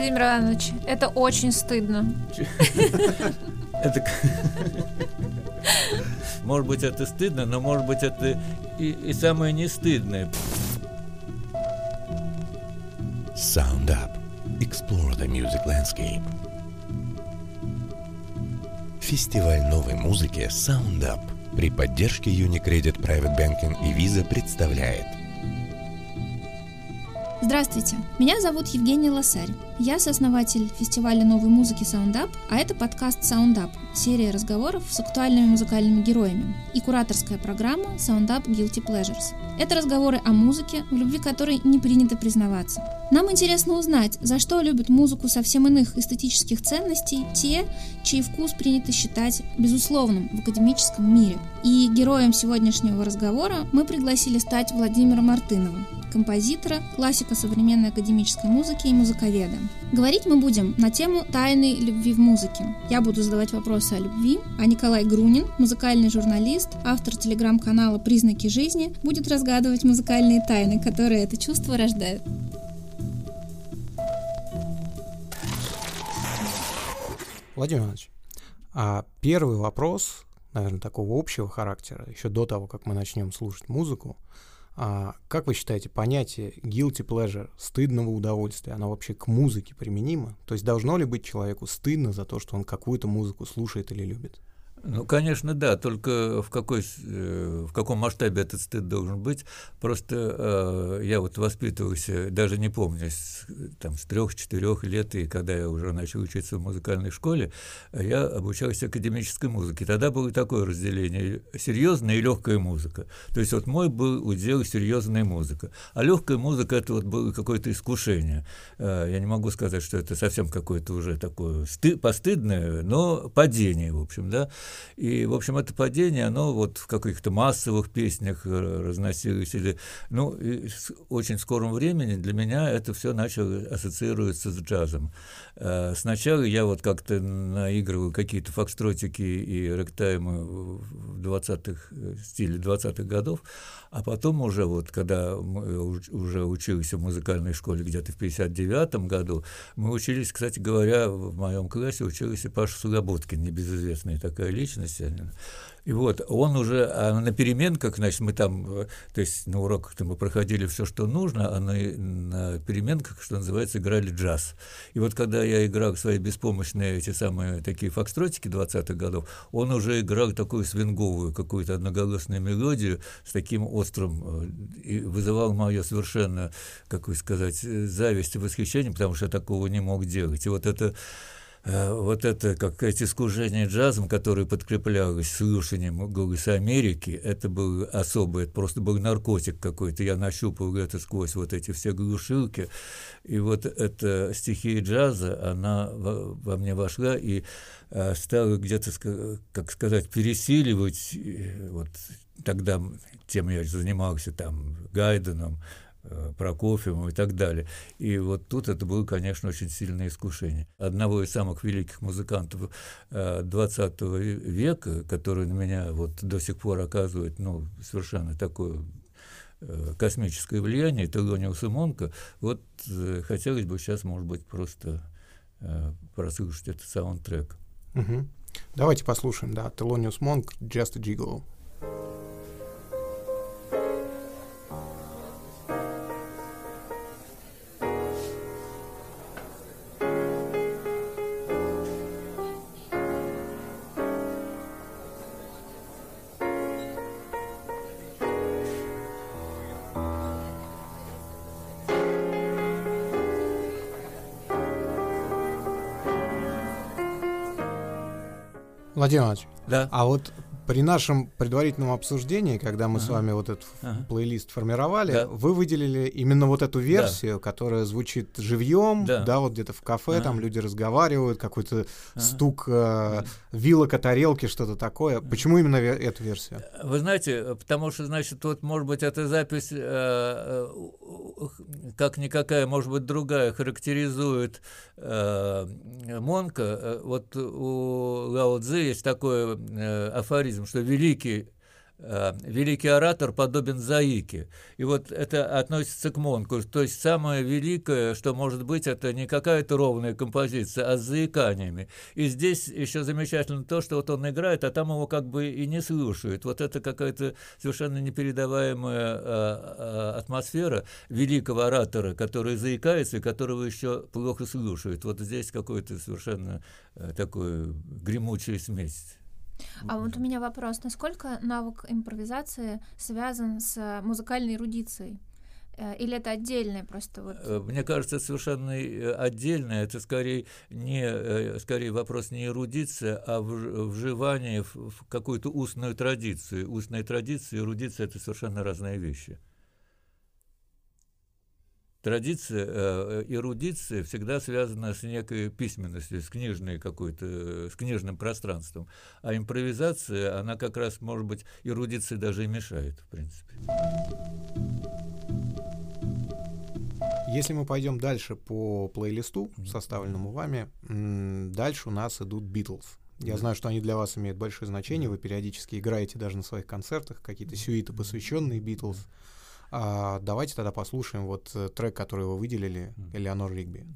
Владимир Иванович, это очень стыдно. Это... Может быть, это стыдно, но может быть, это и, и самое не стыдное. Sound Up. Explore the music landscape. Фестиваль новой музыки Sound Up при поддержке Unicredit Private Banking и Visa представляет Здравствуйте, меня зовут Евгений Лосарь. Я сооснователь фестиваля новой музыки SoundUp, а это подкаст SoundUp, серия разговоров с актуальными музыкальными героями и кураторская программа SoundUp Guilty Pleasures. Это разговоры о музыке, в любви которой не принято признаваться. Нам интересно узнать, за что любят музыку совсем иных эстетических ценностей те, чей вкус принято считать безусловным в академическом мире. И героем сегодняшнего разговора мы пригласили стать Владимира Мартынова, композитора, классика современной академической музыки и музыковеда. Говорить мы будем на тему тайны любви в музыке. Я буду задавать вопросы о любви, а Николай Грунин, музыкальный журналист, автор телеграм-канала «Признаки жизни», будет разгадывать музыкальные тайны, которые это чувство рождает. Владимир Иванович, а первый вопрос, наверное, такого общего характера, еще до того, как мы начнем слушать музыку, а как вы считаете, понятие guilty pleasure, стыдного удовольствия, оно вообще к музыке применимо? То есть должно ли быть человеку стыдно за то, что он какую-то музыку слушает или любит? Ну, конечно, да, только в, какой, э, в каком масштабе этот стыд должен быть. Просто э, я вот воспитывался, даже не помню, с, там, с трех-четырех лет, и когда я уже начал учиться в музыкальной школе, я обучался академической музыке. Тогда было такое разделение – серьезная и легкая музыка. То есть вот мой был удел серьезная музыка, а легкая музыка – это вот было какое-то искушение. Э, я не могу сказать, что это совсем какое-то уже такое сты, постыдное, но падение, в общем, да. И, в общем, это падение, оно вот в каких-то массовых песнях э, разносилось. Или, ну, очень скором времени для меня это все начало ассоциироваться с джазом. Э, сначала я вот как-то наигрывал какие-то фокстротики и рэктаймы в 20-х, э, стиле 20-х годов, а потом уже вот, когда мы уже учились в музыкальной школе где-то в 59 году, мы учились, кстати говоря, в моем классе учились и Паша Сугаботкин, небезызвестная такая личность. И вот он уже а на переменках, значит, мы там, э, то есть на уроках мы проходили все, что нужно, а на, на переменках, что называется, играли джаз. И вот когда я играл свои беспомощные эти самые такие фокстротики 20-х годов, он уже играл такую свинговую какую-то одноголосную мелодию с таким острым, э, и вызывал мое совершенно, как вы сказать, э, зависть и восхищение, потому что я такого не мог делать. И вот это вот это, как эти скужения джазом, которые подкреплялись слушанием голоса Америки, это был особый, это просто был наркотик какой-то. Я нащупал это сквозь вот эти все глушилки. И вот эта стихия джаза, она во, во мне вошла и э, стала где-то, как сказать, пересиливать. Вот тогда тем я занимался там Гайденом, Э, Прокофьевым и так далее. И вот тут это было, конечно, очень сильное искушение. Одного из самых великих музыкантов XX э, века, который на меня вот до сих пор оказывает ну, совершенно такое э, космическое влияние, это Лониус Монка. Вот хотелось бы сейчас, может быть, просто прослушать этот саундтрек. Угу. Давайте послушаем, да, Телониус Монк, Just a Gigolo. Владимир Иванович, да. а вот при нашем предварительном обсуждении, когда мы ага. с вами вот этот ага. плейлист формировали, да. вы выделили именно вот эту версию, да. которая звучит живьем, да. да, вот где-то в кафе, ага. там люди разговаривают, какой-то ага. стук э, вилок о тарелке, что-то такое. Почему именно эту версию? Вы знаете, потому что, значит, вот, может быть, эта запись, э, э, как никакая, может быть, другая, характеризует э, Монка. Э, вот у Лао Цзы есть такой э, афоризм, что великий Э, великий оратор подобен заике. И вот это относится к Монку. То есть самое великое, что может быть, это не какая-то ровная композиция, а с заиканиями. И здесь еще замечательно то, что вот он играет, а там его как бы и не слушают. Вот это какая-то совершенно непередаваемая а, а, атмосфера великого оратора, который заикается и которого еще плохо слушают. Вот здесь какой-то совершенно такой гремучая смесь. А вот у меня вопрос, насколько навык импровизации связан с музыкальной эрудицией? Э, или это отдельное просто вот? Э, мне кажется, совершенно э, отдельное. Это скорее, не, скорее вопрос не эрудиция, а вживание в какую-то устную традицию. Устная традиция и эрудиция – это совершенно разные вещи традиция, э, эрудиция всегда связана с некой письменностью, с книжной какой-то, с книжным пространством. А импровизация, она как раз, может быть, эрудиции даже и мешает, в принципе. Если мы пойдем дальше по плейлисту, составленному вами, дальше у нас идут Битлз. Я знаю, что они для вас имеют большое значение. Вы периодически играете даже на своих концертах какие-то сюиты, посвященные Битлз. А, давайте тогда послушаем вот э, трек, который вы выделили, Элеонор Ригби.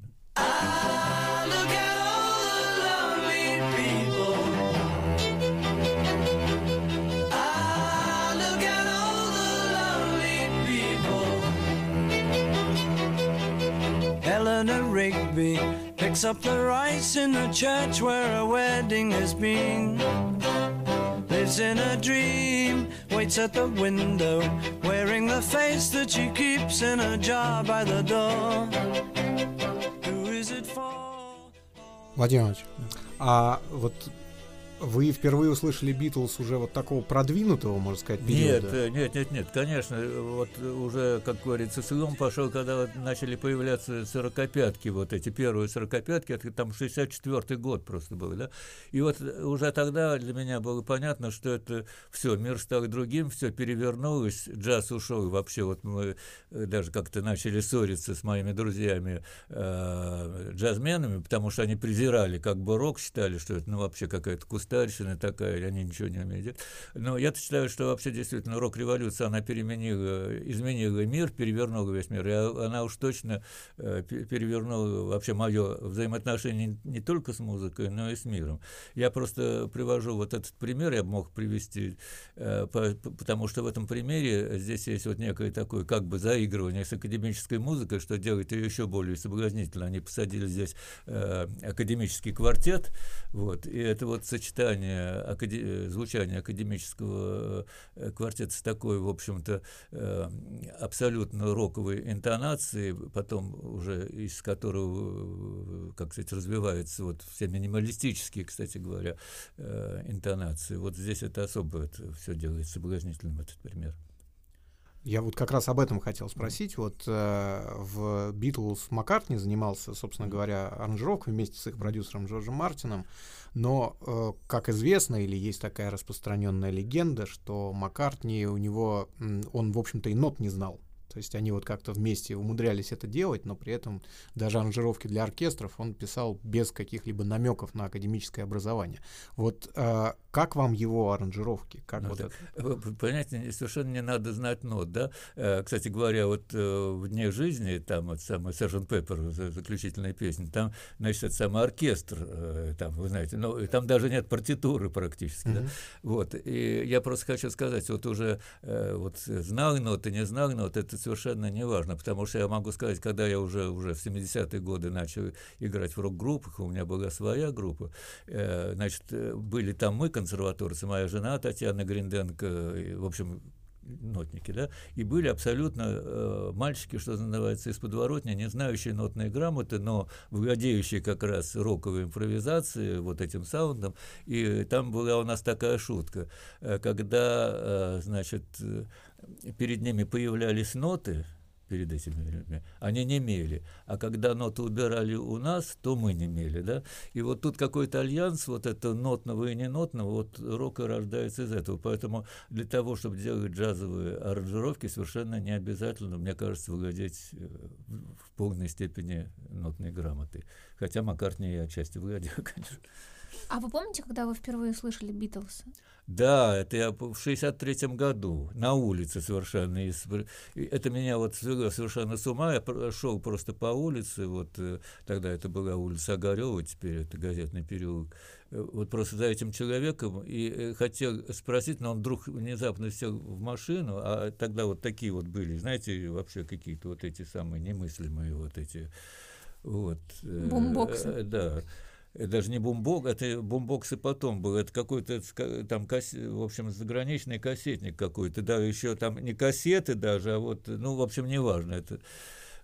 Eleanor Rigby picks up the rice in the church where a wedding has been. lives in a dream, waits at the window, wearing the face that she keeps in a jar by the door. Who is it for? Владимир а вот Вы впервые услышали Битлз уже вот такого продвинутого, можно сказать, периода? Нет, э, нет, нет, нет, конечно. Вот уже, как говорится, слом пошел, когда вот начали появляться сорокопятки, вот эти первые сорокопятки, это там 64-й год просто был, да. И вот уже тогда для меня было понятно, что это все, мир стал другим, все перевернулось, джаз ушел вообще. Вот мы э, даже как-то начали ссориться с моими друзьями э, джазменами, потому что они презирали как бы рок, считали, что это ну, вообще какая-то куст старшина такая, они ничего не умеют делать. Но я считаю, что вообще действительно рок-революция, она переменила, изменила мир, перевернула весь мир, и она уж точно э, перевернула вообще мое взаимоотношение не только с музыкой, но и с миром. Я просто привожу вот этот пример, я мог привести, э, потому что в этом примере здесь есть вот некое такое как бы заигрывание с академической музыкой, что делает ее еще более соблазнительно. Они посадили здесь э, академический квартет, вот, и это вот сочетание сочетание акаде... Э, звучания академического э, квартета с такой, в общем-то, э, абсолютно роковой интонацией, потом уже из которого, как сказать, развиваются вот все минималистические, кстати говоря, интонации. Вот здесь это особо это все делает соблазнительным, этот пример. Я вот как раз об этом хотел спросить. Вот э, в Битлз Маккартни занимался, собственно говоря, аранжировкой вместе с их продюсером Джорджем Мартином. Но, э, как известно, или есть такая распространенная легенда, что Маккартни у него, он, в общем-то, и нот не знал. То есть они вот как-то вместе умудрялись это делать, но при этом даже аранжировки для оркестров он писал без каких-либо намеков на академическое образование. Вот э, как вам его аранжировки? Как ну, вот это? Понятно, совершенно не надо знать нот, да? Э, кстати говоря, вот э, в «Дне жизни», там вот самый Сержант Пеппер, заключительная песня, там, значит, это самый оркестр, э, там, вы знаете, но там даже нет партитуры практически, mm-hmm. да? Вот, и я просто хочу сказать, вот уже вот знал ноты, не знал ноты, это совершенно не важно, потому что я могу сказать, когда я уже, уже в 70-е годы начал играть в рок-группах, у меня была своя группа, значит, были там мы, консерваторцы, моя жена Татьяна Гринденко, в общем, нотники, да, и были абсолютно э, мальчики, что называется, из подворотни, не знающие нотные грамоты, но владеющие как раз роковой импровизацией, вот этим саундом, и там была у нас такая шутка, э, когда, э, значит, э, перед ними появлялись ноты, перед этими людьми, они не имели. А когда ноты убирали у нас, то мы не имели, да. И вот тут какой-то альянс вот это нотного и ненотного, вот рок и рождается из этого. Поэтому для того, чтобы делать джазовые аранжировки, совершенно не обязательно, мне кажется, владеть э, в полной степени нотной грамотой. Хотя Маккартни я отчасти владел, конечно. А вы помните, когда вы впервые слышали Битлз? Да, это я в 63-м году на улице совершенно. Это меня вот совершенно с ума. Я шел просто по улице, вот э, тогда это была улица Огарева, теперь это газетный переулок. Э, вот просто за этим человеком и э, хотел спросить, но он вдруг внезапно сел в машину, а тогда вот такие вот были, знаете, вообще какие-то вот эти самые немыслимые вот эти вот. Бумбоксы. Да даже не бумбок, это бумбоксы потом был, это какой-то там, в общем, заграничный кассетник какой-то, да, еще там не кассеты даже, а вот, ну, в общем, неважно, это,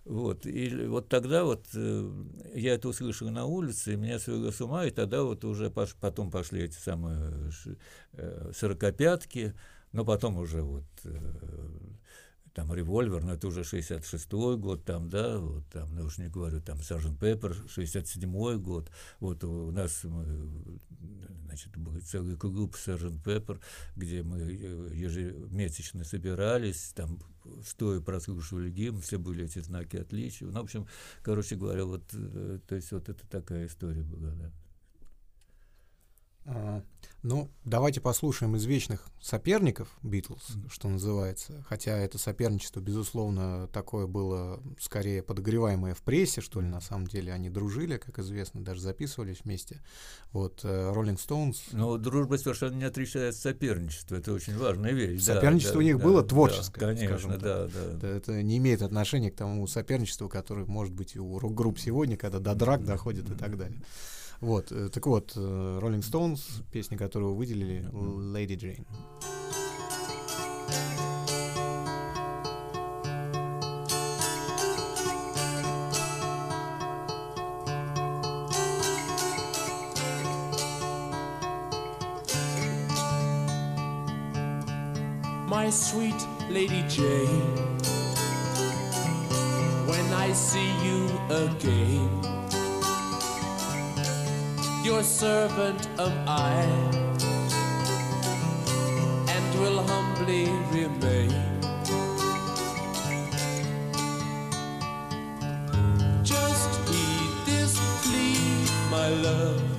вот, и вот тогда вот э, я это услышал на улице, и меня свело с ума, и тогда вот уже пош, потом пошли эти самые э, сорокопятки, но потом уже вот э, там револьвер, но это уже 66-й год, там, да, вот там, ну уж не говорю, там Сержант Пеппер, 67-й год, вот у нас, значит, был целый клуб Сержант Пеппер, где мы ежемесячно собирались, там стоя прослушивали гимн, все были эти знаки отличия, ну, в общем, короче говоря, вот, э, то есть вот это такая история была, да. А, ну, давайте послушаем извечных соперников Битлз, что называется. Хотя это соперничество, безусловно, такое было скорее подогреваемое в прессе, что ли, на самом деле. Они дружили, как известно, даже записывались вместе. Вот Роллинг э, Стоунс. Но дружба совершенно не отличается от соперничества. Это очень важная вещь. Соперничество да, у них да, было да, творческое, конечно, скажем так. Да, да. Это, это не имеет отношения к тому соперничеству, которое может быть у рок-групп сегодня, когда до драк доходит и так далее. Вот, э, так вот, э, Rolling Stones, песня, которую выделили, Lady Jane. My sweet Lady Jane, when I see you again. Your servant am I, and will humbly remain. Just heed this plea, my love.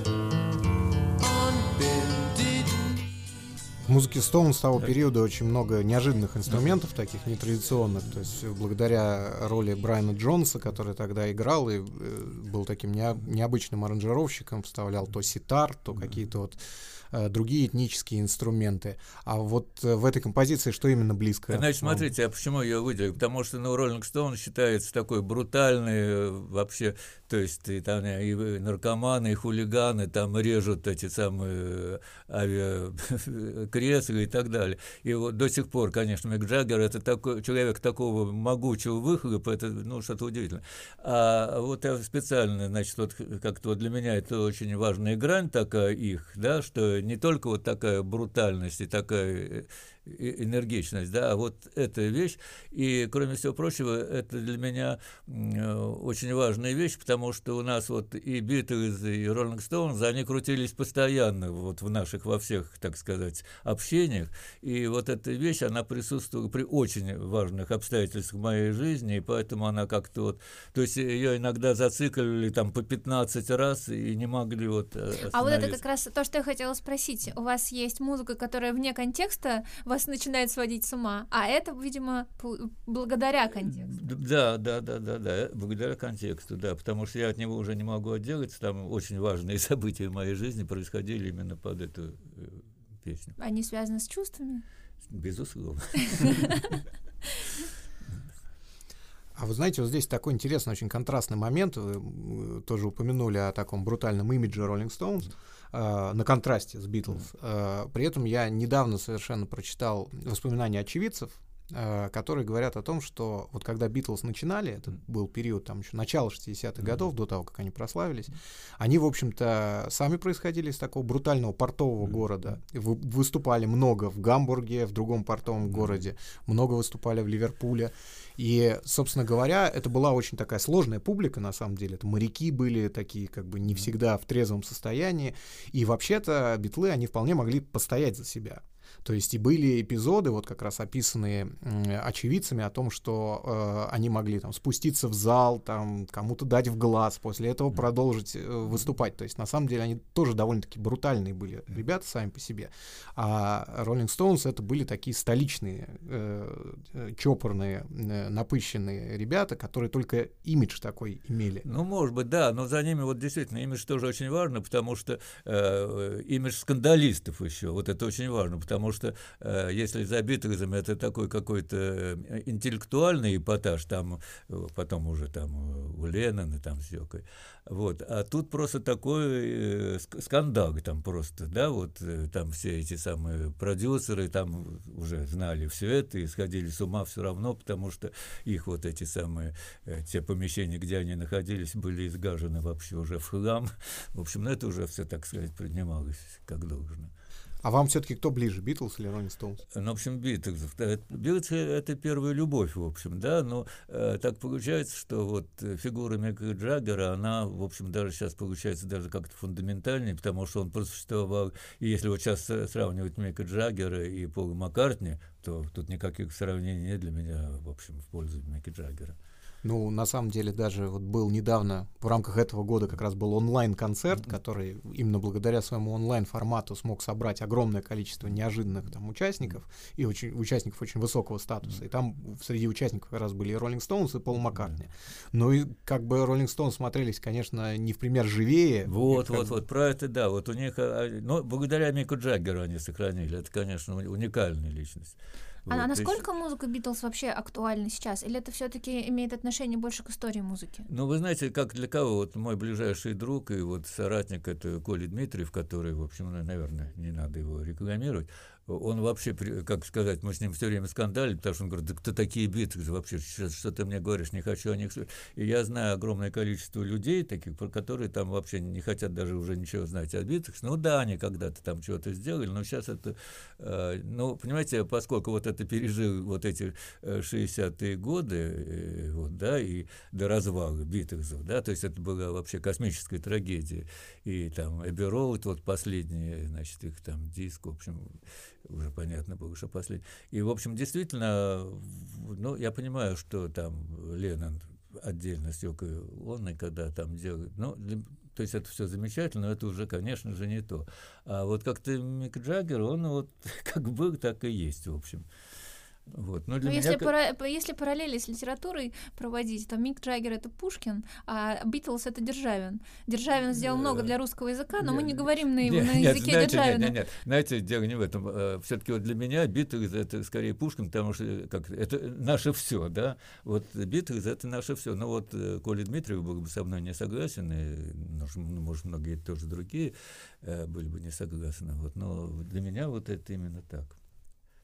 Музыке Стоун с того периода очень много неожиданных инструментов, таких нетрадиционных. То есть благодаря роли Брайана Джонса, который тогда играл и э, был таким необычным аранжировщиком, вставлял то ситар, то какие-то вот другие этнические инструменты. А вот э, в этой композиции что именно близко? Значит, смотрите, а почему я выделил? Потому что ну, Роллинг Стоун считается такой брутальный э, вообще, то есть и, там, и наркоманы, и хулиганы там режут эти самые авиакресла и так далее. И вот до сих пор, конечно, Мик Джаггер это такой, человек такого могучего выхлопа, это ну, что-то удивительное. А вот я специально, значит, вот как-то вот для меня это очень важная грань такая их, да, что не только вот такая брутальность и такая энергичность, да, а вот эта вещь. И, кроме всего прочего, это для меня э, очень важная вещь, потому что у нас вот и Битлз, и Роллинг Стоунс, они крутились постоянно вот в наших, во всех, так сказать, общениях. И вот эта вещь, она присутствовала при очень важных обстоятельствах моей жизни, и поэтому она как-то вот... То есть ее иногда зацикливали там по 15 раз и не могли вот А вот это как раз то, что я хотела спросить. У вас есть музыка, которая вне контекста вас начинает сводить с ума. А это, видимо, благодаря контексту. Да, да, да, да, да, благодаря контексту, да, потому что я от него уже не могу отделаться. Там очень важные события в моей жизни происходили именно под эту э, песню. Они связаны с чувствами? Безусловно. А вы знаете, вот здесь такой интересный, очень контрастный момент. Вы тоже упомянули о таком брутальном имидже Rolling Stones. Э, на контрасте с Битлз. Э, при этом я недавно совершенно прочитал воспоминания очевидцев, которые говорят о том, что вот когда Битлз начинали, это был период там еще начала 60-х годов, до того, как они прославились, они, в общем-то, сами происходили из такого брутального портового города. Вы, выступали много в Гамбурге, в другом портовом городе, много выступали в Ливерпуле. И, собственно говоря, это была очень такая сложная публика, на самом деле. Это моряки были такие, как бы не всегда в трезвом состоянии. И вообще-то битлы, они вполне могли постоять за себя. То есть и были эпизоды, вот как раз описанные очевидцами, о том, что э, они могли там спуститься в зал, там кому-то дать в глаз, после этого продолжить э, выступать. То есть на самом деле они тоже довольно-таки брутальные были ребята сами по себе. А Rolling Stones это были такие столичные, э, э, чопорные, э, напыщенные ребята, которые только имидж такой имели. Ну, может быть, да, но за ними вот действительно имидж тоже очень важно, потому что э, имидж скандалистов еще, вот это очень важно, потому что э, если за Битлзами это такой какой-то э, интеллектуальный эпатаж, там э, потом уже там э, у Леннона там Йокой, вот, а тут просто такой э, ск- скандал там просто, да, вот э, там все эти самые продюсеры там уже знали все это и сходили с ума все равно, потому что их вот эти самые, э, те помещения, где они находились, были изгажены вообще уже в хлам. В общем, ну это уже все, так сказать, принималось как должно. А вам все-таки кто ближе, Битлз или Rolling Stones? Ну, в общем, Битлз. Битлз – это первая любовь, в общем, да, но э, так получается, что вот э, фигура Мика Джаггера, она, в общем, даже сейчас получается даже как-то фундаментальнее, потому что он просуществовал, и если вот сейчас э, сравнивать Мика Джаггера и Пола Маккартни, то тут никаких сравнений нет для меня, в общем, в пользу Мика Джаггера. Ну, на самом деле, даже вот был недавно, в рамках этого года как раз был онлайн-концерт, который именно благодаря своему онлайн-формату смог собрать огромное количество неожиданных там участников и очень, участников очень высокого статуса. И там среди участников как раз были и Роллинг Стоунс, и Пол Маккартни. Ну и как бы Роллинг Стоунс смотрелись, конечно, не в пример живее. Вот, вот, бы- вот, про это да. Вот у них, а, но благодаря Мику Джаггеру они сохранили. Это, конечно, уни- уникальная личность. А Вот, то есть- насколько музыка Битлз вообще актуальна сейчас? Или это все-таки имеет отношение больше к истории музыки? Ну, вы знаете, как для кого? Вот мой ближайший друг и вот соратник, это Коля Дмитриев, который, в общем, наверное, не надо его рекламировать. Он вообще, как сказать, мы с ним все время скандалили, потому что он говорит, да кто такие Битлз вообще, что, что ты мне говоришь, не хочу о них слышать». И я знаю огромное количество людей таких, которые там вообще не хотят даже уже ничего знать о Битлз. Ну да, они когда-то там чего-то сделали, но сейчас это, э, ну, понимаете, поскольку вот это пережил вот эти э, 60-е годы, э, вот, да, и до развала Битлзов, да, то есть это была вообще космическая трагедия. И там Эбби вот последний, значит, их там диск, в общем, уже понятно было, что последний. И, в общем, действительно, ну, я понимаю, что там Леннон отдельно с Йокой Онной, когда там делают, ну, то есть это все замечательно, но это уже, конечно же, не то. А вот как-то Мик Джаггер, он вот как был, так и есть, в общем. Вот. Ну, для Ну, меня если, ка- пара- если параллели с литературой проводить, то Мик Джаггер это Пушкин, а Битлз это Державин. Державин сделал много для русского языка, но мы не Нет, говорим на, его, Нет, на нет, языке знаете, Державина. Нет, нет, нет. Знаете, дело не в этом. Все-таки вот для меня Битлз это скорее Пушкин, потому что э, как, это наше все, да. Вот Битлз это наше все. Но вот э, Коля Дмитриев был бы со мной не согласен, и, ну, ну, может, многие тоже другие э, были бы не согласны. Вот. Но для меня вот это именно так.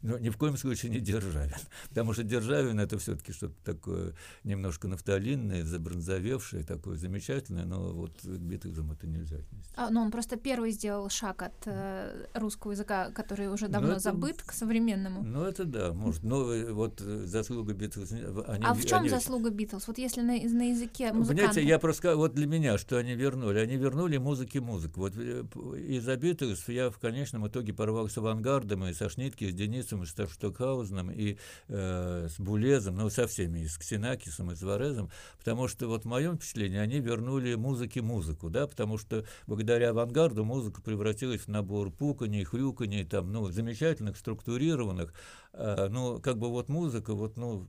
Но ни в коем случае не Державин. Потому что Державин это все-таки что-то такое немножко нафталинное, забронзовевшее, такое замечательное, но вот к Битлзам это нельзя отнести. А, ну, он просто первый сделал шаг от э, русского языка, который уже давно Ну, это- забыт, к современному. Ну, это да, может. Но э, вот э, заслуга Битлз... Они, а в чем они- заслуга Битлз? Вот если на, на языке музыканта. Понимаете, я просто вот для меня, что они вернули. Они вернули музыке музыку. Вот э, из-за Битлз я в конечном итоге порвал с авангардом, и со Шнитке, и с Денисом, и с Штокхаузеном, и э, с Булезом, ну, со всеми, и с Ксенакисом, и с Варезом, потому что вот в моем впечатлении они вернули музыке музыку, да, потому что благодаря авангарду музыка превратилась в набор пуканий, хрюканий, там, ну, замечательных, структурированных, э, ну, как бы вот музыка, вот, ну,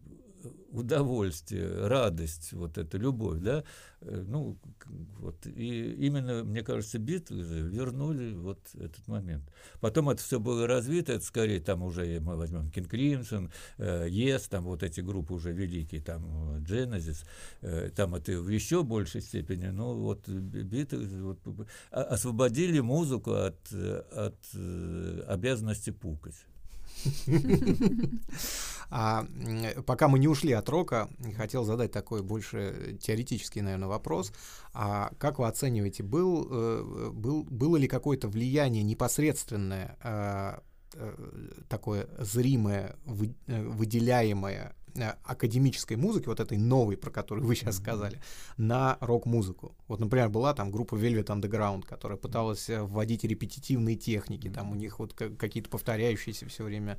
удовольствие, радость, вот эта любовь, да, э, ну, вот, и именно, мне кажется, Битлз вернули вот этот момент. Потом это все было развито, это скорее там уже мы возьмем Crimson, э, Yes, там вот эти группы уже великие, там э, Genesis, э, там это в еще большей степени, но вот Битлз вот, а- освободили музыку от, от обязанности пукать. А пока мы не ушли от рока, хотел задать такой больше теоретический, наверное, вопрос. А как вы оцениваете, был, э, был, было ли какое-то влияние непосредственное, а, э, такое зримое, вы- э, выделяемое э, академической музыки, вот этой новой, про которую вы сейчас сказали, на рок-музыку. Вот, например, была там группа Velvet Underground, которая пыталась э, вводить репетитивные техники, там у них вот какие-то повторяющиеся все время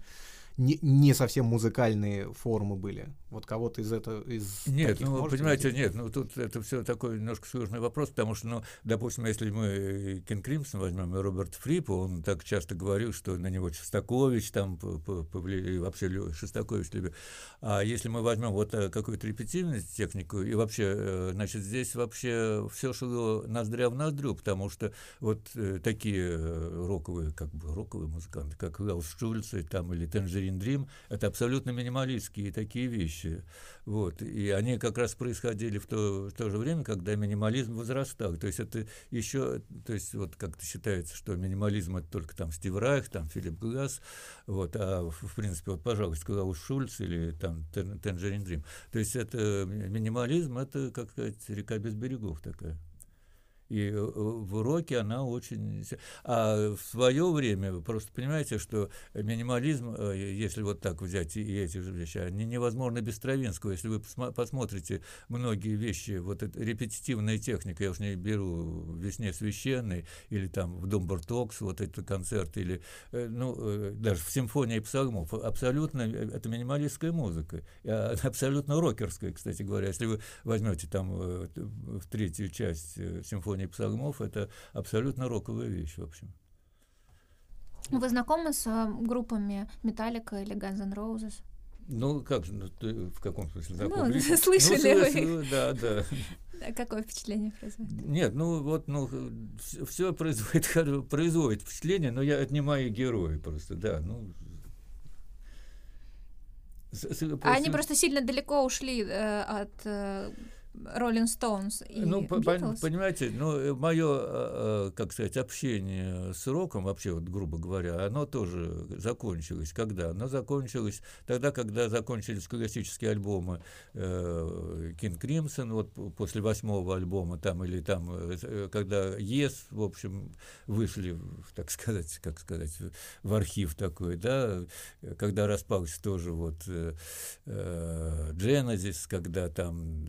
не, не совсем музыкальные формы были. Вот кого-то из этого из Нет, ну понимаете, найти? нет, ну тут это все такой немножко сложный вопрос, потому что, ну, допустим, если мы Кен Кримсон возьмем и Роберт Фрипа, он так часто говорил, что на него Шостакович там повлиял, вообще Шостакович любил. А если мы возьмем вот э, какую-то репетивную технику, и вообще, э, значит, здесь вообще все шло ноздря в ноздрю, потому что вот э, такие роковые, как бы роковые музыканты, как Лаус Шульц там или Тенджерин Tangerine Dream — это абсолютно минималистские такие вещи. Вот. И они как раз происходили в то, в то же время, когда минимализм возрастал. То есть это еще, то есть вот как-то считается, что минимализм — это только там Стив Райх, там Филипп Глаз, вот, а в принципе, вот, пожалуйста, Клаус Шульц или там Tangerine Dream. То есть это минимализм — это, как сказать, река без берегов такая. И э, в уроке она очень... А в свое время, вы просто понимаете, что минимализм, э, если вот так взять и эти вещи, они невозможны без Стравинского. Если вы посмотрите многие вещи, вот эта репетитивная техника, я уж не беру «Весне священной» или там в «Дом Бартокс», вот этот концерт, или э, ну, даже в «Симфонии псалмов», абсолютно это минималистская музыка, а, абсолютно рокерская, кстати говоря. Если вы возьмете там в третью часть «Симфонии сочинение псалмов — это абсолютно роковая вещь, в общем. Вы знакомы с а, группами Металлика или Guns N' Roses? Ну, как же, ну, ты в каком смысле знаком? Ну, слышали ну, вы. Да, да. Какое впечатление производит? Нет, ну вот, ну, все производит, производит впечатление, но я, мои герои просто, да, ну, а они просто сильно далеко ушли э, от э, Rolling Stones и Ну, Beatles? понимаете, ну, мое, э, э, как сказать, общение с роком, вообще, вот, грубо говоря, оно тоже закончилось. Когда? Оно закончилось тогда, когда закончились классические альбомы э, King Crimson, вот после восьмого альбома, там, или там, э, когда Yes, в общем, вышли, так сказать, как сказать, в архив такой, да, когда распался тоже вот э, Genesis, когда там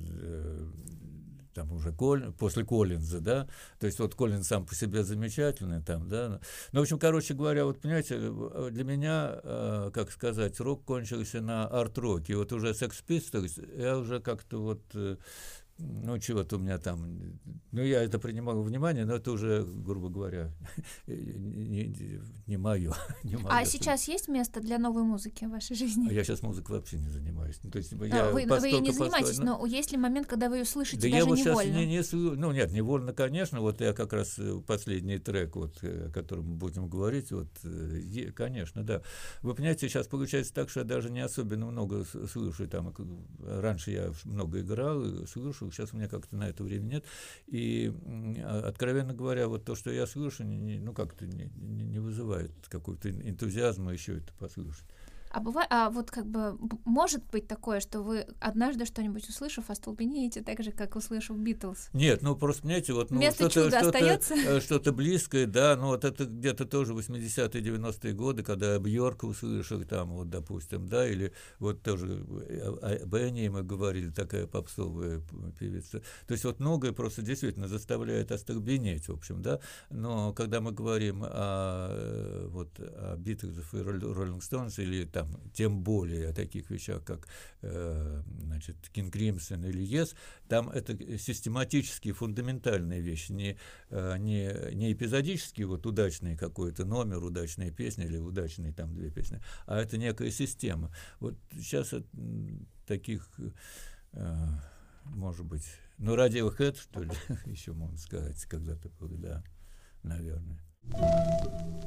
там уже Коль, после Коллинза, да, то есть вот Коллинз сам по себе замечательный там, да, ну, в общем, короче говоря, вот понимаете, для меня, э, как сказать, рок кончился на арт-роке, вот уже Sex я уже как-то вот э, ну, чего-то у меня там, ну, я это принимал во внимание, но это уже, грубо говоря, не, не мое. Не мое а сейчас есть место для новой музыки в вашей жизни? А я сейчас музыкой вообще не занимаюсь. Ну, то есть, а, я вы, вы не занимаетесь, но... но есть ли момент, когда вы ее слышите да даже я вот невольно? Сейчас не, не, ну, нет, невольно, конечно, вот я как раз э, последний трек, вот, э, о котором мы будем говорить, вот, э, конечно, да. Вы понимаете, сейчас получается так, что я даже не особенно много слушаю, там, раньше я много играл, слушал, сейчас у меня как-то на это время нет. И, а, откровенно говоря, вот то, что я слышу, не, ну, как-то не, не, не вызывает какого-то энтузиазма еще это послушать. А бывает, а вот как бы может быть такое, что вы однажды что-нибудь услышав, остолбенеете так же, как услышав Битлз? Нет, ну просто, понимаете, вот ну, что-то, что-то, э, что-то близкое, да, ну вот это где-то тоже 80-е, 90-е годы, когда Бьорк услышал там, вот, допустим, да, или вот тоже о Бенни мы говорили, такая попсовая певица. То есть вот многое просто действительно заставляет остолбенеть, в общем, да, но когда мы говорим о, э, вот, о Битлзах и Роллинг Стоунс или там там, тем более о таких вещах, как э, значит, Crimson или Yes, там это систематические, фундаментальные вещи, не, э, не, не эпизодический вот удачный какой-то номер, удачная песня или удачные там две песни, а это некая система. Вот сейчас от таких, э, может быть, ну, Radiohead, что ли, еще можно сказать, когда-то был, да, наверное.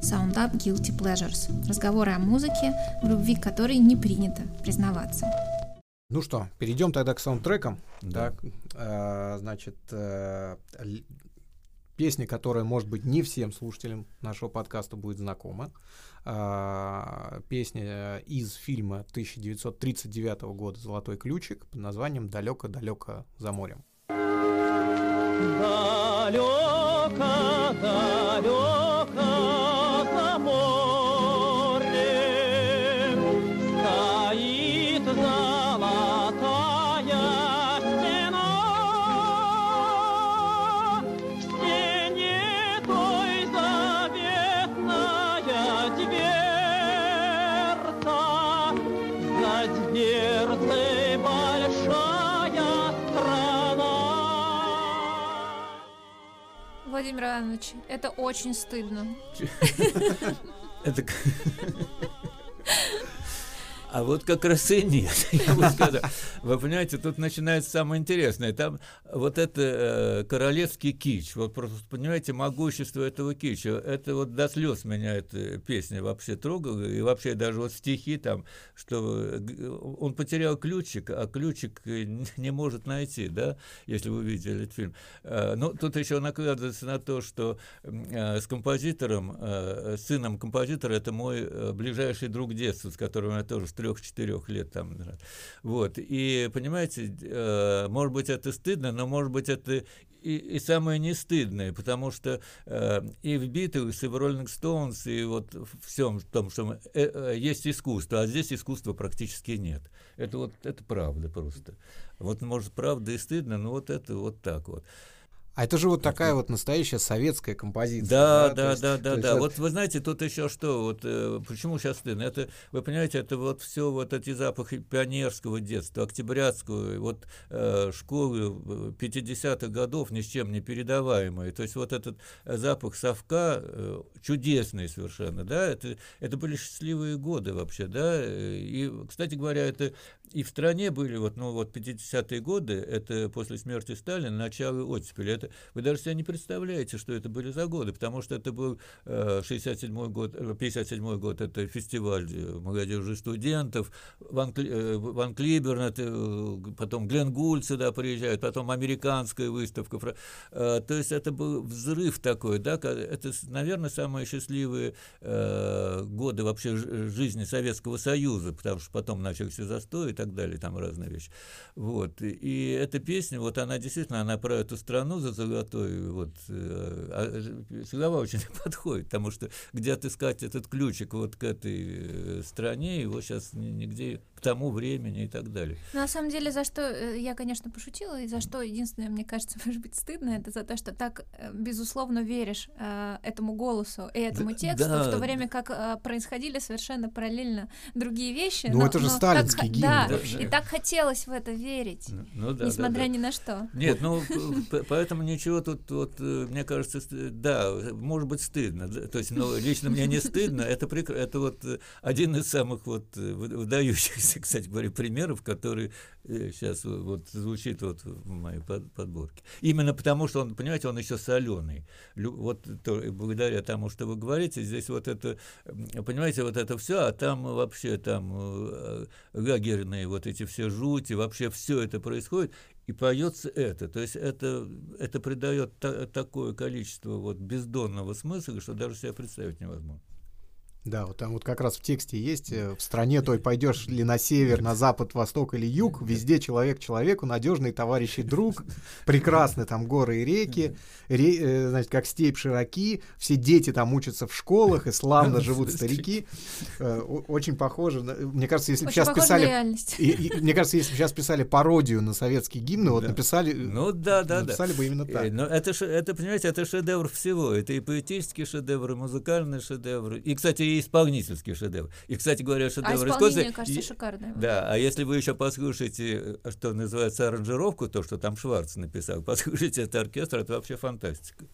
Sound Up Guilty Pleasures. Разговоры о музыке, в любви к которой не принято признаваться. Ну что, перейдем тогда к саундтрекам. Да. Так, э, значит, э, песня, которая, может быть, не всем слушателям нашего подкаста будет знакома. Э, песня из фильма 1939 года «Золотой ключик» под названием «Далеко-далеко за морем». Далеко, далеко Владимир Иванович, это очень стыдно. Это... А вот как раз и нет. Вы понимаете, тут начинается самое интересное. Там вот это э, королевский кич. Вот просто понимаете, могущество этого кича. Это вот до слез меня эта песня вообще трогала. И вообще даже вот стихи там, что э, он потерял ключик, а ключик не может найти, да, если вы видели этот фильм. Э, Ну, тут еще накладывается на то, что с композитором, сыном композитора, это мой ближайший друг детства, с которым я тоже с трех-четырех лет там. Вот. И, понимаете, э, может быть, это стыдно, но, может быть, это и, и самое не стыдное, потому что э, и в Битлз, и в Роллинг Стоунс, и вот в всем том, что мы- э, э, есть искусство, а здесь искусства практически нет. Это вот это правда просто. Вот, может, правда и стыдно, но вот это вот так вот. А это же вот такая вот настоящая советская композиция. Да, то да, есть- да, да, есть да. вот- Вот вы знаете, тут еще что, вот э, почему сейчас стыдно? Это, вы понимаете, это вот все вот эти запахи пионерского детства, октябрятского, вот э, школы 50-х годов ни с чем не передаваемые. То есть вот этот э, запах совка э, чудесный совершенно, да, это, это были счастливые годы вообще, да. э, И, кстати говоря, это и в стране были вот, ну вот 50-е годы, это после смерти Сталина, начало оттепели. Это, вы даже себе не представляете, что это были за годы, потому что это был э, 67-й год, э, 57-й год, это фестиваль э, молодежи студентов, Ван, э, Ван Клиберн, это, э, потом Глен Гуль сюда приезжает, потом американская выставка. Э, То есть это был взрыв такой, да, это, наверное, самые счастливые э, годы вообще жизни Советского Союза, потому что потом начался застой так далее, там разные вещи. Вот. И- И эта песня, вот она действительно, она про эту страну за золотой, вот, э, а, слова очень подходит, потому что где отыскать этот ключик вот к этой э, стране, его сейчас нигде, к тому времени и так далее. Ну, На самом деле, за что э, я, конечно, пошутила, и за что единственное, мне кажется, может быть, стыдно, это за то, что так, э, безусловно, веришь э, этому голосу и этому Да, тексту, да. в то время как э, происходили совершенно параллельно другие вещи. Ну, это же так сталинский х- гимн Да, вообще. и так хотелось в это верить, Ну, ну да, да, несмотря да. ни на что. Нет, ну поэтому ничего тут, вот, э, мне кажется, да, может быть стыдно. да, То есть, ну, лично мне не стыдно. Это прекра- это вот э, один из самых вот э, вы- выдающихся, кстати говоря, примеров, который сейчас вот звучит вот в моей под- подборке. Именно потому, что он, понимаете, он еще соленый. Вот то- благодаря тому, что вы говорите, здесь вот это, понимаете, вот это все, а там вообще там э, лагерные вот эти все жути, вообще все это происходит, и поется это. То есть это, это придает та- такое количество вот бездонного смысла, что даже себе представить невозможно. Да, вот там вот как раз в тексте есть, э, в стране той пойдешь ли на север, на запад, восток или юг, везде человек человеку, надежный товарищ и друг, прекрасны там горы и реки, ре- э, значит, как степь широки, все дети там учатся в школах, и славно живут старики. Э, Очень похоже, на- мне кажется, если бы сейчас писали... реальность. и- и- мне кажется, если бы сейчас писали пародию на советские гимны, вот Да. написали, Ну да, да, да. написали бы именно так. Но это, это, понимаете, это шедевр всего. Это и поэтический шедевр, и музыкальный шедевр, и, кстати, и исполнительский шедевр. И, кстати говоря, А шедевр исполнение, искусства- кажется, и- шикарное. Да, а если вы еще послушаете, э, что называется, аранжировку, то, что там Шварц написал, послушайте это оркестр, это вообще фантастика.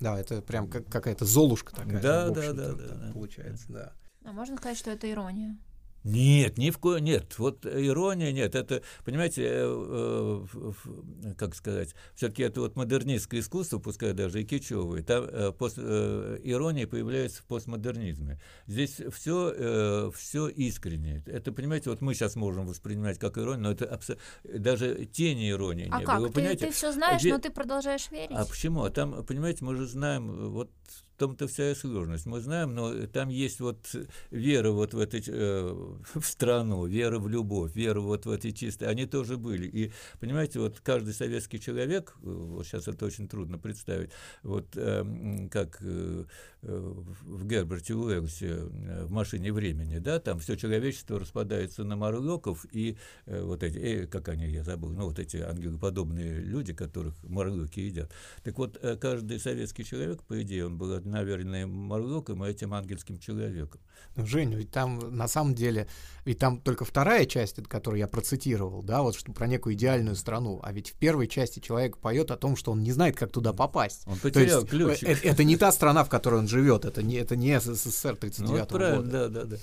Да, это прям как какая-то золушка такая. Да, да, да, да, да. Получается, да. А можно сказать, что это ирония? Нет, ни в коем нет. Вот ирония нет. Это, понимаете, э, э, как сказать, все-таки это вот модернистское искусство, пускай даже и кичевое. Там э, пост- э, ирония появляется в постмодернизме. Здесь все, все искренне. Это, понимаете, вот мы сейчас можем воспринимать как иронию, но это абсо- даже тени иронии А не как? Вы Ты, понимаете? ты все знаешь, где- но ты продолжаешь верить? А почему? А там, понимаете, мы же знаем, э, вот том-то вся сложность. Мы знаем, но там есть вот вера вот в, этой, э, в страну, вера в любовь, вера вот в эти чистые. Они тоже были. И, понимаете, вот каждый советский человек, э, вот сейчас это очень трудно представить, вот э, как э, э, в Герберте Уэллсе э, в «Машине времени», да, там все человечество распадается на марлоков и э, вот эти, э, как они, я забыл, ну вот эти ангелоподобные люди, которых марлоки едят. Так вот, каждый советский человек, по идее, он был наверное, Марлоком и этим ангельским человеком. Ну, Женя, ведь там на самом деле, ведь там только вторая часть, которую я процитировал, да, вот что про некую идеальную страну, а ведь в первой части человек поет о том, что он не знает, как туда попасть. Он То потерял есть, ключик. э, Это, не та страна, в которой он живет, это не, это не СССР 39 Ну, вот правильно, года. да, да, да.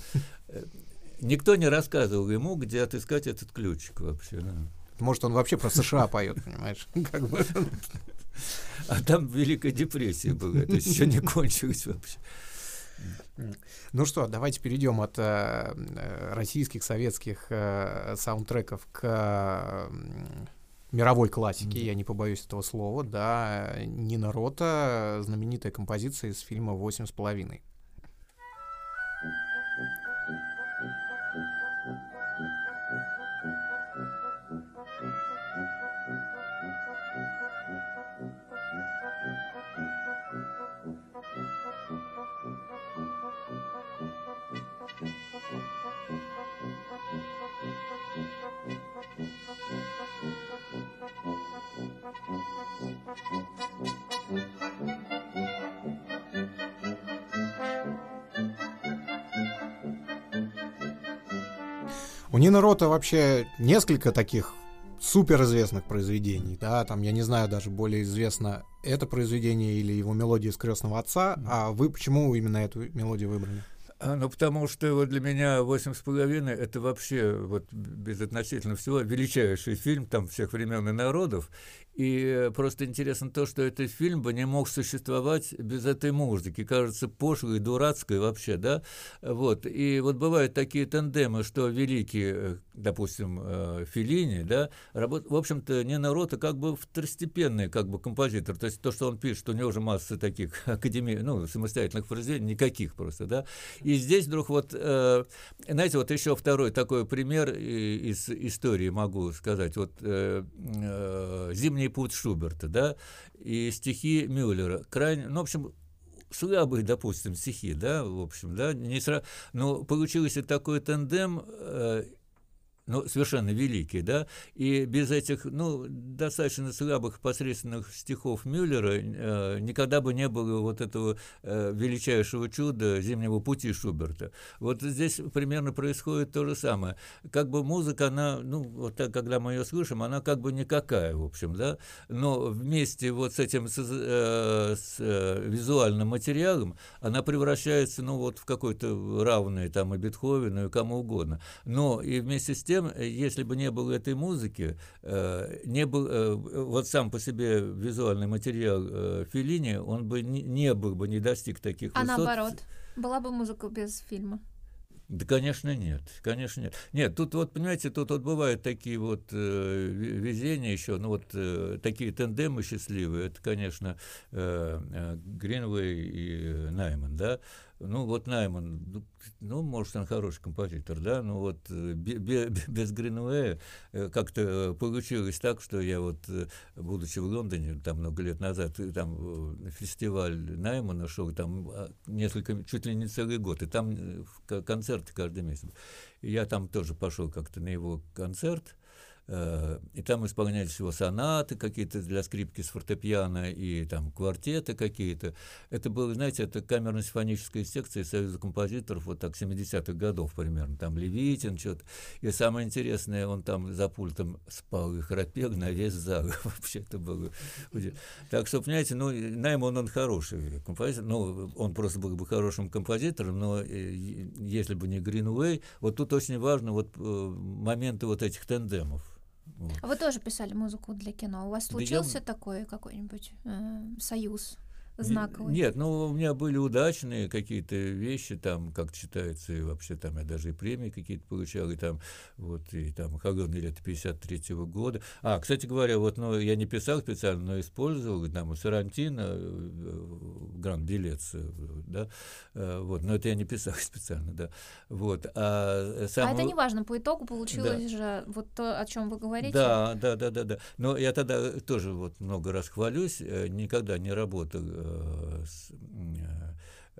Э, Никто не рассказывал ему, где отыскать этот ключик вообще. да. Может, он вообще про США поет, понимаешь? Как бы. А там Великая депрессия была, то есть еще не кончилось вообще. Ну что, давайте перейдем от э, российских, советских э, саундтреков к мировой классике, я не побоюсь этого слова, да, Нина Рота, знаменитая композиция из фильма «Восемь с половиной». У Нины Рота вообще несколько таких суперизвестных произведений, да, там, я не знаю, даже более известно это произведение или его мелодия из «Крестного отца», а вы почему именно эту мелодию выбрали? А, ну, потому что вот для меня «Восемь с половиной» — это вообще, вот безотносительно всего, величайший фильм там всех времен и народов. И просто интересно то, что этот фильм бы не мог существовать без этой музыки. Кажется, пошлой, дурацкой вообще, да? Вот. И вот бывают такие тандемы, что великий, э, допустим, э, Феллини, да, работ... в общем-то, не народ, а как бы второстепенный как бы композитор. То есть то, что он пишет, у него уже масса таких академий, ну, самостоятельных произведений, никаких просто, да. И здесь вдруг вот, э, знаете, вот еще второй такой пример из истории могу сказать. Вот э, «Зимний путь» Шуберта, да, и стихи Мюллера. Крайне, ну, в общем, слабые, допустим, стихи, да, в общем, да, не сра... но получился такой тандем, э, ну, совершенно великий, да, и без этих, ну, достаточно слабых посредственных стихов Мюллера э, никогда бы не было вот этого э, величайшего чуда «Зимнего пути» Шуберта. Вот здесь примерно происходит то же самое. Как бы музыка, она, ну, вот так, когда мы ее слышим, она как бы никакая, в общем, да, но вместе вот с этим с, э, с, э, визуальным материалом она превращается, ну, вот в какой-то равный там и Бетховену, и кому угодно. Но и вместе с тем, э, если бы не было этой музыки, э, не был, э, вот сам по себе визуальный материал Феллини, он бы не, не был бы, не достиг таких А высот. наоборот, была бы музыка без фильма. Да, конечно, нет, конечно, нет. Нет, тут вот, понимаете, тут вот бывают такие вот э, ве- везения еще, ну вот э, такие тандемы счастливые, это, конечно, э, э, Гринвей и Найман, да. Ну вот Найман, ну, ну, может, он хороший композитор, да, но вот э, бе- бе- без Гринвея э, как-то э, получилось так, что я вот, будучи в Лондоне, там много лет назад, там фестиваль Наймана шел, там а, несколько, чуть ли не целый год, и там концерты каждый месяц. И я там тоже пошел как-то на его концерт, и там исполнялись его сонаты какие-то для скрипки с фортепиано и там квартеты какие-то. Это было, знаете, это камерно-симфоническая секция Союза композиторов вот так 70-х годов примерно. Там Левитин что-то. И самое интересное, он там за пультом спал и храпел на весь зал. Вообще это было. Так что, понимаете, ну, Найман, он хороший композитор, ну, он просто был бы хорошим композитором, но э, если бы не Гринвей, вот тут очень важно вот э, моменты вот этих тандемов. Вот. А вы тоже писали музыку для кино. У вас Да я- случился такой какой-нибудь э, союз знаковый? Нет, ну у меня были удачные какие-то вещи, там, как читается, и вообще там я даже и премии какие-то получал, и там, вот, и там «Холодное лето» 53 года. А, кстати говоря, вот, ну, я не писал специально, но использовал, там, Сарантино, Гранд Билец, да, э, вот, но это я не писал специально, да, вот. А, А сам- это не важно, по итогу получилось же вот то, о чем вы говорите. да, да, да, да, да. Но я тогда тоже вот много раз хвалюсь, э, никогда не работал э, с, м,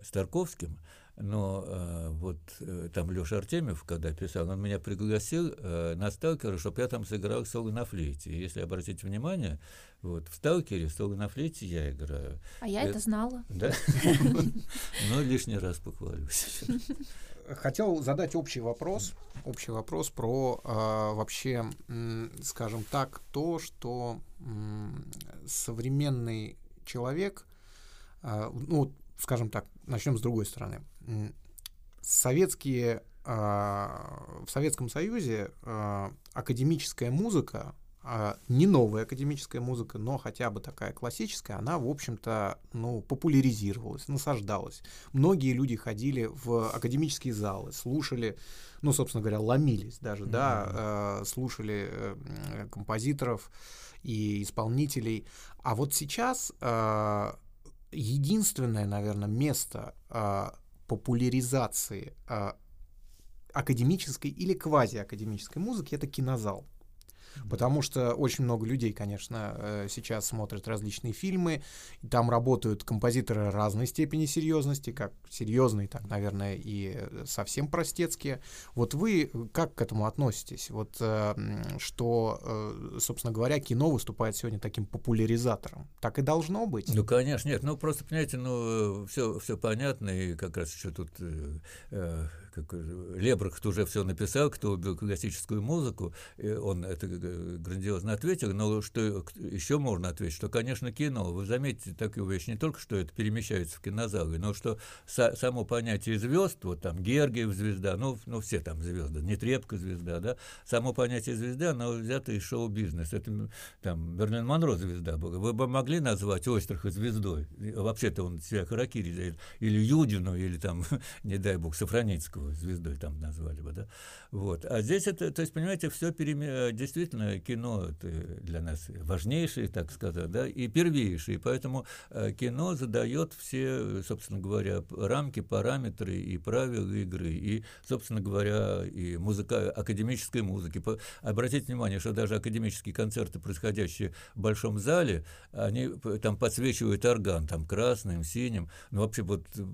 с Тарковским, но э, вот э, там Леша Артемьев, когда писал, он меня пригласил э, на «Сталкера», чтобы я там сыграл соло на флейте. И если обратите внимание, вот в «Сталкере» соло на флейте я играю. А я Э, это знала. Да? Ну, лишний раз похвалюсь. Хотел задать общий вопрос, общий вопрос про а, вообще, скажем так, то, что современный человек, ну, вот, скажем так, начнем с другой стороны. Советские, а, в Советском Союзе а, академическая музыка, а, не новая академическая музыка, но хотя бы такая классическая, она, в общем-то, ну, популяризировалась, насаждалась. Многие люди ходили в академические залы, слушали, ну, собственно говоря, ломились даже, да, э, слушали э, композиторов и исполнителей. А вот сейчас единственное, наверное, место э, популяризации э, академической или квазиакадемической музыки это кинозал. Потому что очень много людей, конечно, э, сейчас смотрят различные фильмы, там работают композиторы разной степени серьезности, как серьезные, так, наверное, и э, совсем простецкие. Вот вы как к этому относитесь? Вот э, что, собственно говоря, кино выступает сегодня таким популяризатором. Так и должно быть. Ну, конечно, нет. Ну, просто, понимаете, ну, все, все понятно, и как раз еще тут э, как, Лебрахт уже все написал, кто убил классическую музыку, он это э, грандиозно ответил, но что еще можно ответить, что, конечно, кино. Вы заметите такую вещь, не только, что это перемещается в кинозалы, но что са- само понятие звезд, вот там Гергиев звезда, ну, ну все там звезды, Нетребко звезда, да, само понятие звезды, оно взято из шоу-бизнеса. Это там Берлин Монро звезда была. Вы бы могли назвать Ойстраха звездой? Вообще-то он себя Харакири или- Юдину, или там, не дай бог, Сафроницкого звездой там назвали бы, да. Вот. А здесь это, то есть, понимаете, все переме... действительно кино это для нас важнейшее, так сказать, да, и первейшее. Поэтому э, кино задает все, собственно говоря, рамки, параметры и правила игры, и, собственно говоря, и музыка, академической музыки. Обратите внимание, что даже академические концерты, происходящие в большом зале, они там подсвечивают орган, там красным, синим. Ну, вообще вот э,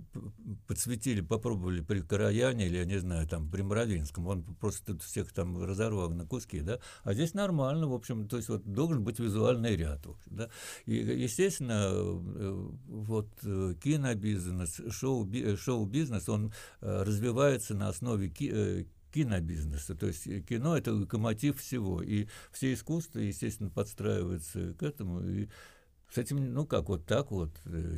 подсветили, попробовали при Караяне или, я не знаю, там при Мравинском, он просто тут всех там разорвал на куски, да, а здесь нормально, в общем, то есть вот должен быть визуальный ряд, в общем, да, и, естественно, э, вот э, кинобизнес, э, шоу-бизнес, он развивается на основе ки- кинобизнеса, то есть кино – это локомотив всего, и все искусства, естественно, подстраиваются к этому, и с этим, ну как, вот так вот,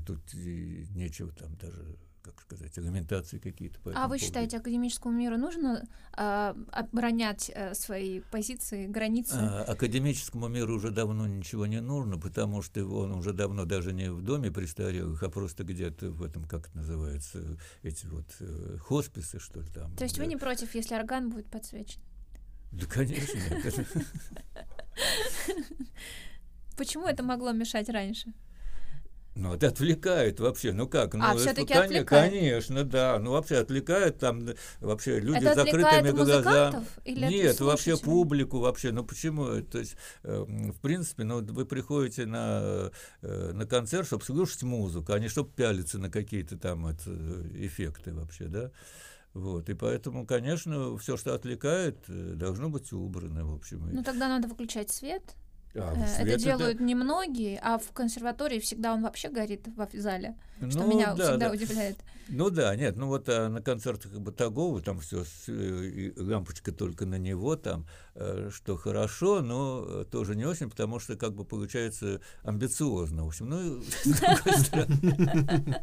тут нечего там даже, как сказать, аргументации какие-то по А вы поводу. считаете, академическому миру нужно а, оборонять э, свои позиции, границы? А, Академическому миру уже давно ничего не нужно, потому что он уже давно даже не в доме престарелых, а просто где-то в этом, как это называется, эти вот э, хосписы, что ли, там. То есть вы да. не против, если орган будет подсвечен? Да, конечно. Почему это могло мешать раньше? Ну, это отвлекает вообще, ну как? Ну, А, коне- отвлекает? Конечно, да. Ну, вообще отвлекает, там вообще люди Это с закрытыми глазами. или Нет, вообще публику вообще. Ну, почему? То есть, э, в принципе, ну, вы приходите на, э, на концерт, чтобы слушать музыку, а не чтобы пялиться на какие-то там это, эффекты вообще, да? Вот, и поэтому, конечно, все, что отвлекает, э, должно быть убрано, в общем. Ну тогда надо выключать свет. А, Э, это делают немногие, а в консерватории всегда он вообще горит в зале, что Ну, меня да, всегда да. удивляет. Ну да, нет, ну вот а на концертах Батагова там все, лампочка только на него, там, э, что хорошо, но э, тоже не очень, потому что как бы получается амбициозно, в общем, ну.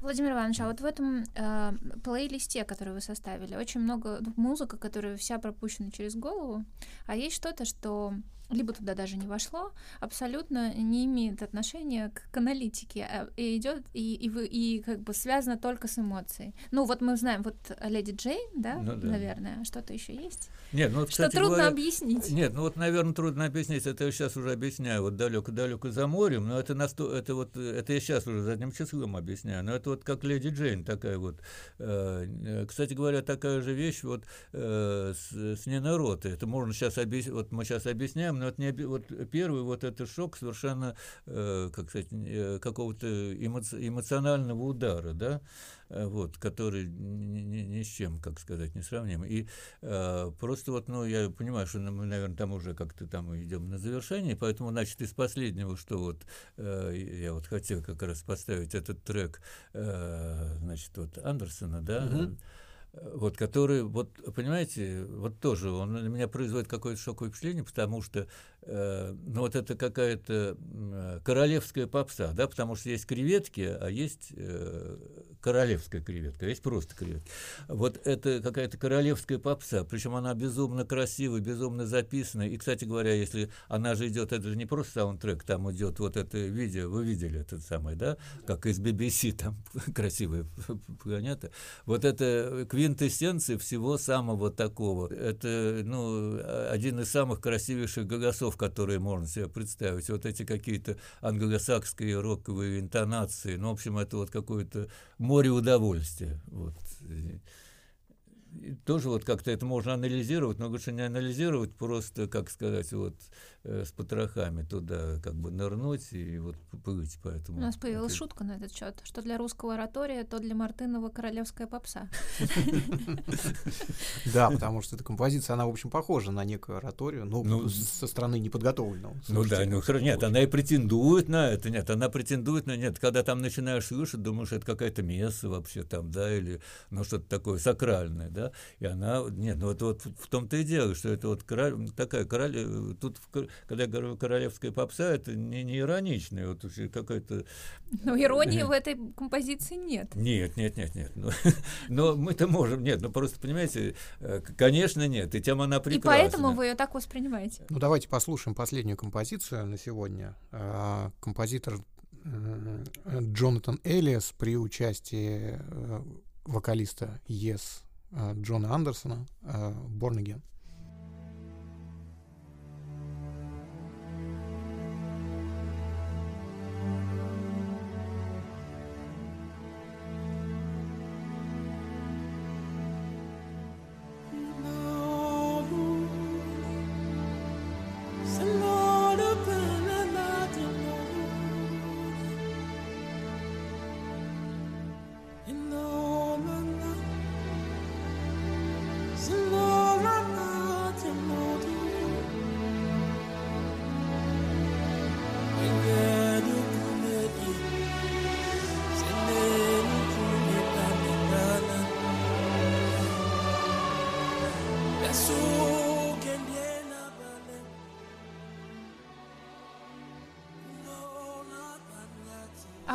Владимир Иванович, а вот в этом э, плейлисте, который вы составили, очень много музыка, которая вся пропущена через голову, а есть что-то, что либо туда даже не вошло, абсолютно не имеет отношения к, к аналитике, а, и идет и, и, вы- и как бы связано только с эмоцией. Ну вот мы знаем, вот Леди Джейн, да, Ну да. наверное, что-то еще есть, Нет, ну вот, что кстати трудно говоря, объяснить. Нет, ну вот, наверное, трудно объяснить. Это я сейчас уже объясняю. Вот далеко-далеко за морем, но это, насто... это вот, это я сейчас уже задним числом объясняю. Но это вот как Леди Джейн такая вот. Э, кстати говоря, такая же вещь вот э, с, с Ненороты. Это можно сейчас объяснить, вот мы сейчас объясняем, но это не вот первый вот это шок совершенно, э, как сказать, э, какого-то эмоци- эмоционального удара, да, э, вот, который ни, ни, ни с чем, как сказать, не сравним. И э, просто вот, ну, я понимаю, что мы, наверное, там уже как-то там идем на завершение, поэтому, значит, из последнего, что вот э, я вот хотел как раз поставить этот трек, э, значит, вот Андерсона, да, Мгм. Вот, который, вот, понимаете, вот тоже он на меня производит какое-то шоковое впечатление, потому что, ну, вот это какая-то королевская попса, да, потому что есть креветки, а есть э, королевская креветка, а есть просто креветки. Вот это какая-то королевская попса, причем она безумно красивая, безумно записана, и, кстати говоря, если она же идет, это же не просто саундтрек, там идет вот это видео, вы видели это самое, да, как из BBC, там красивые понятно. Вот это квинтэссенция всего самого такого. Это, ну, один из самых красивейших голосов, которые можно себе представить. Вот эти какие-то англосакские роковые интонации. Ну, в общем, это вот какое-то море удовольствия. Вот. И- и тоже вот как-то это можно анализировать, но лучше не анализировать, просто, как сказать, вот с потрохами туда как бы нырнуть и вот плыть по этому. У нас появилась это- шутка на этот счет, что для русского оратория, то для Мартынова королевская попса. Да, потому что эта композиция, она, в общем, похожа на некую ораторию, ну, Ну, с- со стороны неподготовленного. Ну да, ну нет, она и претендует на это, нет, она претендует на нет. Когда там начинаешь слышать, думаешь, это какая-то месса вообще там, да, или ну что-то такое сакральное, да, и она, нет, ну вот, вот в том-то и дело, что это вот король, такая король, э, тут, когда я говорю королевская попса, это не, не ироничная, вот какая-то Но иронии в этой композиции нет. нет, нет, нет, нет. Ну, но мы-то можем, нет, ну просто понимаете, э, конечно, нет, и тем она И прекрасна. поэтому вы ее так воспринимаете. Ну, давайте послушаем последнюю композицию на сегодня. А, Композитор Джонатан Элиас при участии э, вокалиста Yes э, Джона Андерсона э, Born Again.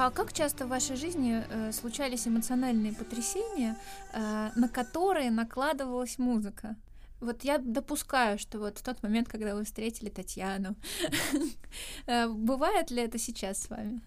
А как часто в вашей жизни э, случались эмоциональные потрясения, э, на которые накладывалась музыка? Вот я допускаю, что вот в тот момент, когда вы встретили Татьяну, э, бывает ли это сейчас с вами?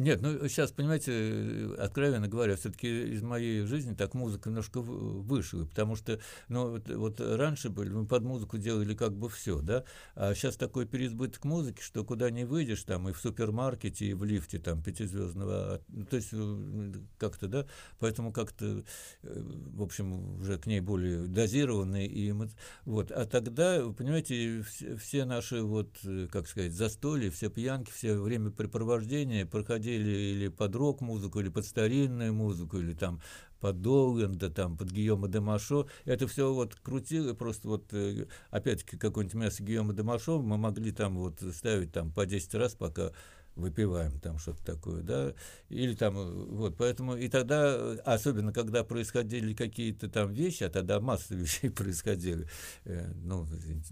Нет, ну сейчас, понимаете, откровенно говоря, все-таки из моей жизни так музыка немножко вышла, потому что, ну, вот, вот раньше были, мы под музыку делали как бы все, да, а сейчас такой переизбыток музыки, что куда не выйдешь, там, и в супермаркете, и в лифте, там, пятизвездного, а, ну, то есть э, как-то, да, поэтому как-то, э, в общем, уже к ней более дозированные и эмо- вот, а тогда, понимаете, все, все наши вот, э, как сказать, застолья, все пьянки, все времяпрепровождения проходили или под рок-музыку, или под старинную музыку, или там под Долленда, там, под Гийома де Машо. Это все вот крутило, просто вот, э, опять-таки, какое-нибудь мясо Гийома де Машо мы могли там вот ставить там по 10 раз, пока выпиваем там что-то такое, да, или там, э, вот, поэтому, и тогда, э, особенно, когда происходили какие-то там вещи, а тогда масса вещей происходили, э, ну,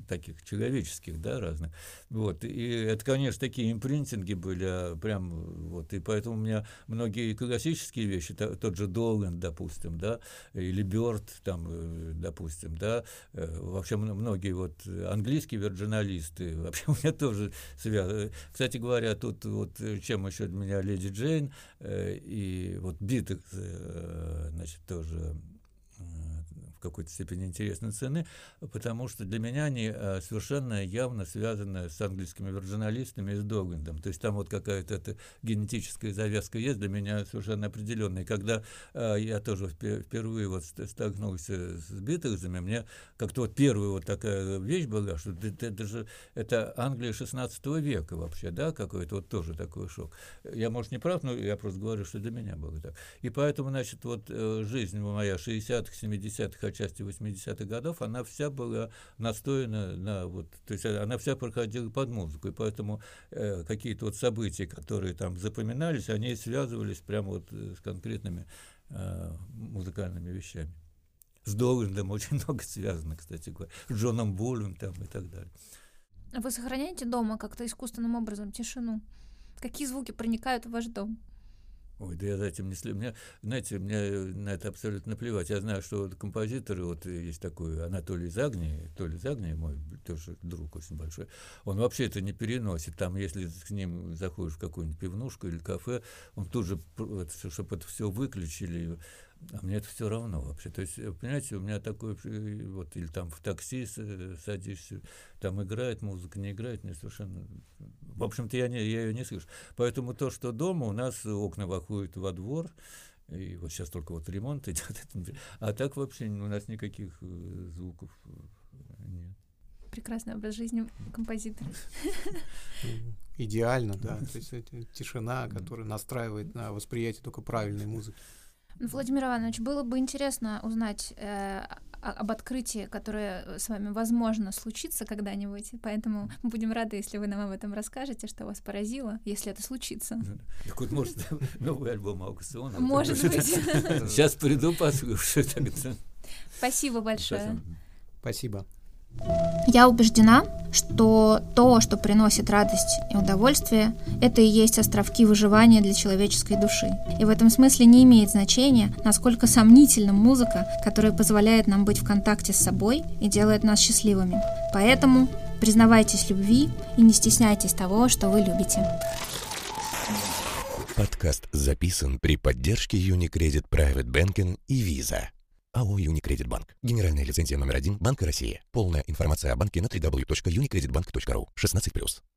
таких человеческих, да, разных, вот, и это, конечно, такие импринтинги были, а прям, вот, и поэтому у меня многие классические вещи, то- тот же Доланд, допустим, да, или Бёрд, там, э, допустим, да, э, вообще мно- многие вот э, английские вирджиналисты, вообще у меня тоже связаны. Кстати говоря, тут вот э, чем еще для меня Леди Джейн э, и вот Битых, э, значит, тоже в какой-то степени интересной цены, потому что для меня они э, совершенно явно связаны с английскими журналистами и с Догвиндом. То есть там вот какая-то эта генетическая завязка есть для меня совершенно определенная. И когда э, я тоже впервые вот столкнулся с Битлзами, мне как-то вот первая вот такая вещь была, что это, это же это Англия 16 века вообще, да, какой-то вот тоже такой шок. Я, может, не прав, но я просто говорю, что для меня было так. И поэтому, значит, вот э, жизнь моя 60-х, 70-х, отчасти 80-х годов, она вся была настоена на вот, то есть она вся проходила под музыку, и поэтому э, какие-то вот события, которые там запоминались, они связывались прямо вот э, с конкретными э, музыкальными вещами. С Доллиндом очень много связано, кстати говоря, с Джоном Булем там и так далее. Вы сохраняете дома как-то искусственным образом тишину? Какие звуки проникают в ваш дом? Ой, да я за этим не слежу. Мне, знаете, мне на это абсолютно наплевать. Я знаю, что вот композиторы, вот есть такой Анатолий Загни, Толя Загни, мой тоже друг очень большой, он вообще это не переносит. Там, если с ним заходишь в какую-нибудь пивнушку или кафе, он тут же, чтобы это все выключили, а мне это все равно вообще. То есть, понимаете, у меня такой, э, вот, или там в такси садишься, там играет музыка, не играет, мне совершенно... В общем-то, я, не, я ее не слышу. Поэтому то, что дома у нас окна выходят во двор, и вот сейчас только вот ремонт идет, а так вообще у нас никаких э, звуков э, нет. Прекрасный образ жизни композитора. Идеально, да. То есть это тишина, которая настраивает на восприятие только правильной музыки. Ну, Владимир Иванович, было бы интересно узнать э, об открытии, которое с вами, возможно, случится когда-нибудь. Поэтому мы будем рады, если вы нам об этом расскажете, что вас поразило, если это случится. Так вот, может, новый альбом аукциона. Может быть. Сейчас приду, послушаю. Спасибо большое. Спасибо. Я убеждена, что то, что приносит радость и удовольствие, это и есть островки выживания для человеческой души. И в этом смысле не имеет значения, насколько сомнительна музыка, которая позволяет нам быть в контакте с собой и делает нас счастливыми. Поэтому признавайтесь любви и не стесняйтесь того, что вы любите. Подкаст записан при поддержке Unicredit Private Banking и Visa. АО «Юникредит Банк». Генеральная лицензия номер один Банка России. Полная информация о банке на www.unicreditbank.ru. 16+.